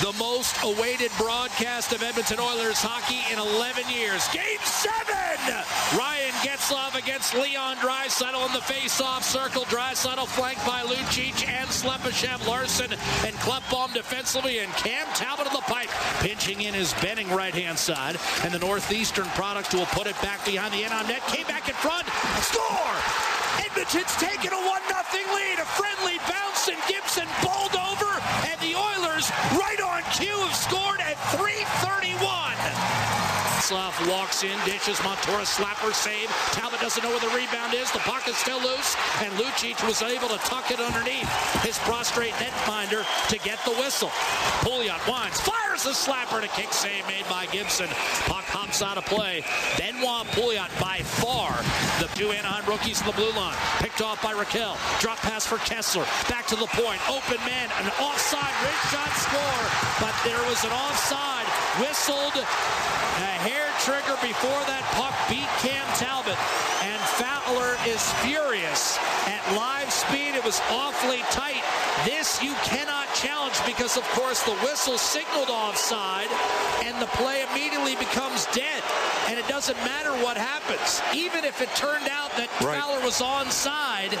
the most awaited broadcast of Edmonton Oilers hockey in 11 years. Game seven! Ryan Getzlaf against Leon Draisaitl in the face-off circle. Draisaitl flanked by Lucic and Slepyshev, Larsson and Klefbom defensively, and Cam Talbot in the pipe. Pinching in his Benning right-hand side, and the Northeastern product will put it back behind the end on net. Came back in front. Score! Edmonton's taken a 1-0 lead. Walks in, dishes Montour slapper save. Talbot doesn't know where the rebound is. The puck is still loose, and Lucic was able to tuck it underneath his prostrate netminder to get the whistle. Pouliot winds, fires the slapper to kick save made by Gibson. Puck hops out of play. Benoit Pouliot by far the two Anaheim rookies in the blue line. Picked off by Rakell. Drop pass for Kesler. Back to the point. Open man. An offside wrist shot score. But there was an offside whistled. A hair trigger before that puck beat Cam Talbot. And Fowler is furious. At live speed, it was awfully tight. This you cannot challenge because, of course, the whistle signaled offside and the play immediately becomes dead. And it doesn't matter what happens. Even if it turned out that Right. Fowler was onside,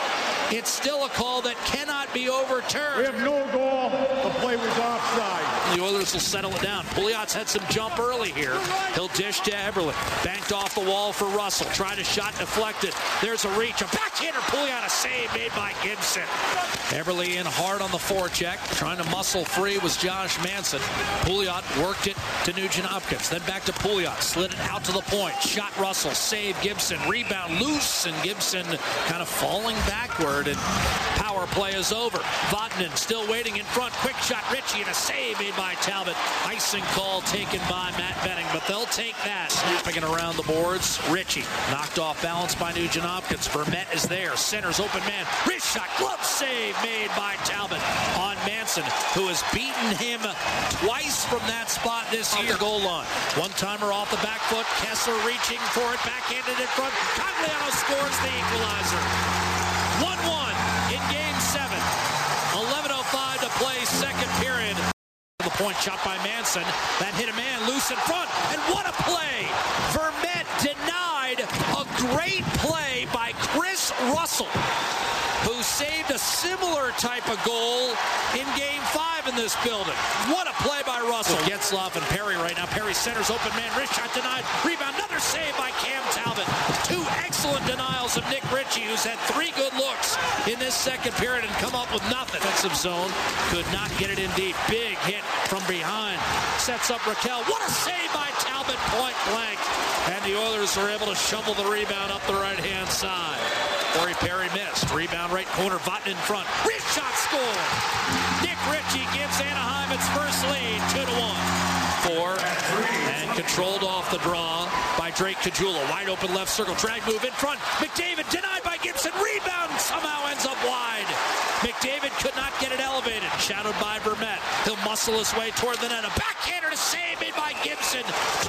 it's still a call that cannot be overturned. We have no goal. The play was offside. The Oilers will settle it down. Pouliot's had some jump early here. He'll dish to Eberle. Banked off the wall for Russell. Tried a shot deflected. There's a reach. A backhander. Pouliot a save made by Gibson. Eberle in hard on the forecheck. Trying to muscle free was Josh Manson. Pouliot worked it to Nugent Hopkins. Then back to Pouliot. Slid it out to the point. Shot Russell. Save Gibson. Rebound loose. And Gibson kind of falling backward. And power play is over. Vatanen still waiting in front. Quick shot. Ritchie and a save made by Talbot. Icing call taken by Matt Benning, but they'll take that. Snapping it around the boards. Ritchie knocked off balance by Nugent Hopkins. Vermette is there. Center's open man. Wrist shot. Glove save made by Talbot on Manson, who has beaten him twice from that spot this year. The goal line. One timer off the back foot. Kesler reaching for it. Backhanded in front. Cogliano scores the equalizer. 1-1 in game seven. 11.05 to play second period. The point shot by Manson. That hit a man loose in front. And what a play! Vermette denied a great play by Kris Russell, who saved a similar type of goal in game five in this building. What a play by Russell. Getzlaf and Perry right now. Perry centers open man. Wrist shot denied. Rebound. Another save by Cam Talbot. Two excellent denials of Nick Ritchie, who's had three good looks in this second period and come up with nothing. Defensive zone. Could not get it in deep. Big hit from behind. Sets up Rakell. What a save by Talbot, point blank. And the Oilers are able to shovel the rebound up the right-hand side. Corey Perry missed. Rebound right corner. Vatanen in front. Wrist shot score. Nick Ritchie gives Anaheim its first lead, two to one. Four and controlled off the draw by Drake Caggiula. Wide open left circle. Drag move in front. McDavid denied by Gibson. Rebound somehow ends up wide. McDavid could not get it elevated. Shadowed by Vermette. Muscle his way toward the net. A backhander to save made by Gibson.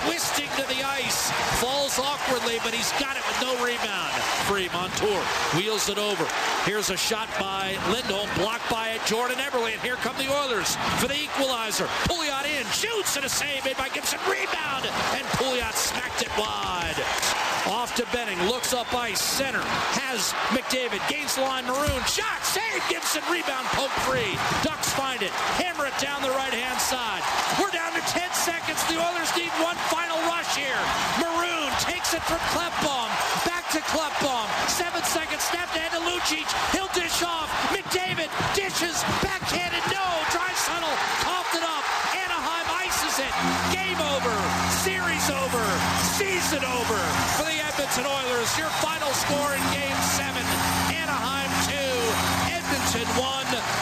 Twisting to the ice. Falls awkwardly, but he's got it with no rebound. Free Montour wheels it over. Here's a shot by Lindholm, blocked by Jordan Eberle. and here come the Oilers for the equalizer. Pouliot in, shoots, and a save made by Gibson. Rebound, and Pouliot smacked it wide. Off to Benning, looks up ice, center, has McDavid, gains the line, Maroon, shot, save, Gibson, rebound, poke free. Ducks find it, hammer it down the right-hand side. We're down to 10 seconds. The Oilers need one final rush here. Maroon takes it from Klefbom, back to Klefbom. Seven seconds, ahead to Lucic. He'll dish off. McDavid dishes, backhanded, no. Dry tunnel. coughed it up. Anaheim ices it. Game over. Series over. Season over for the Edmonton Oilers. Your final score in Game 7. Anaheim 2, Edmonton 1.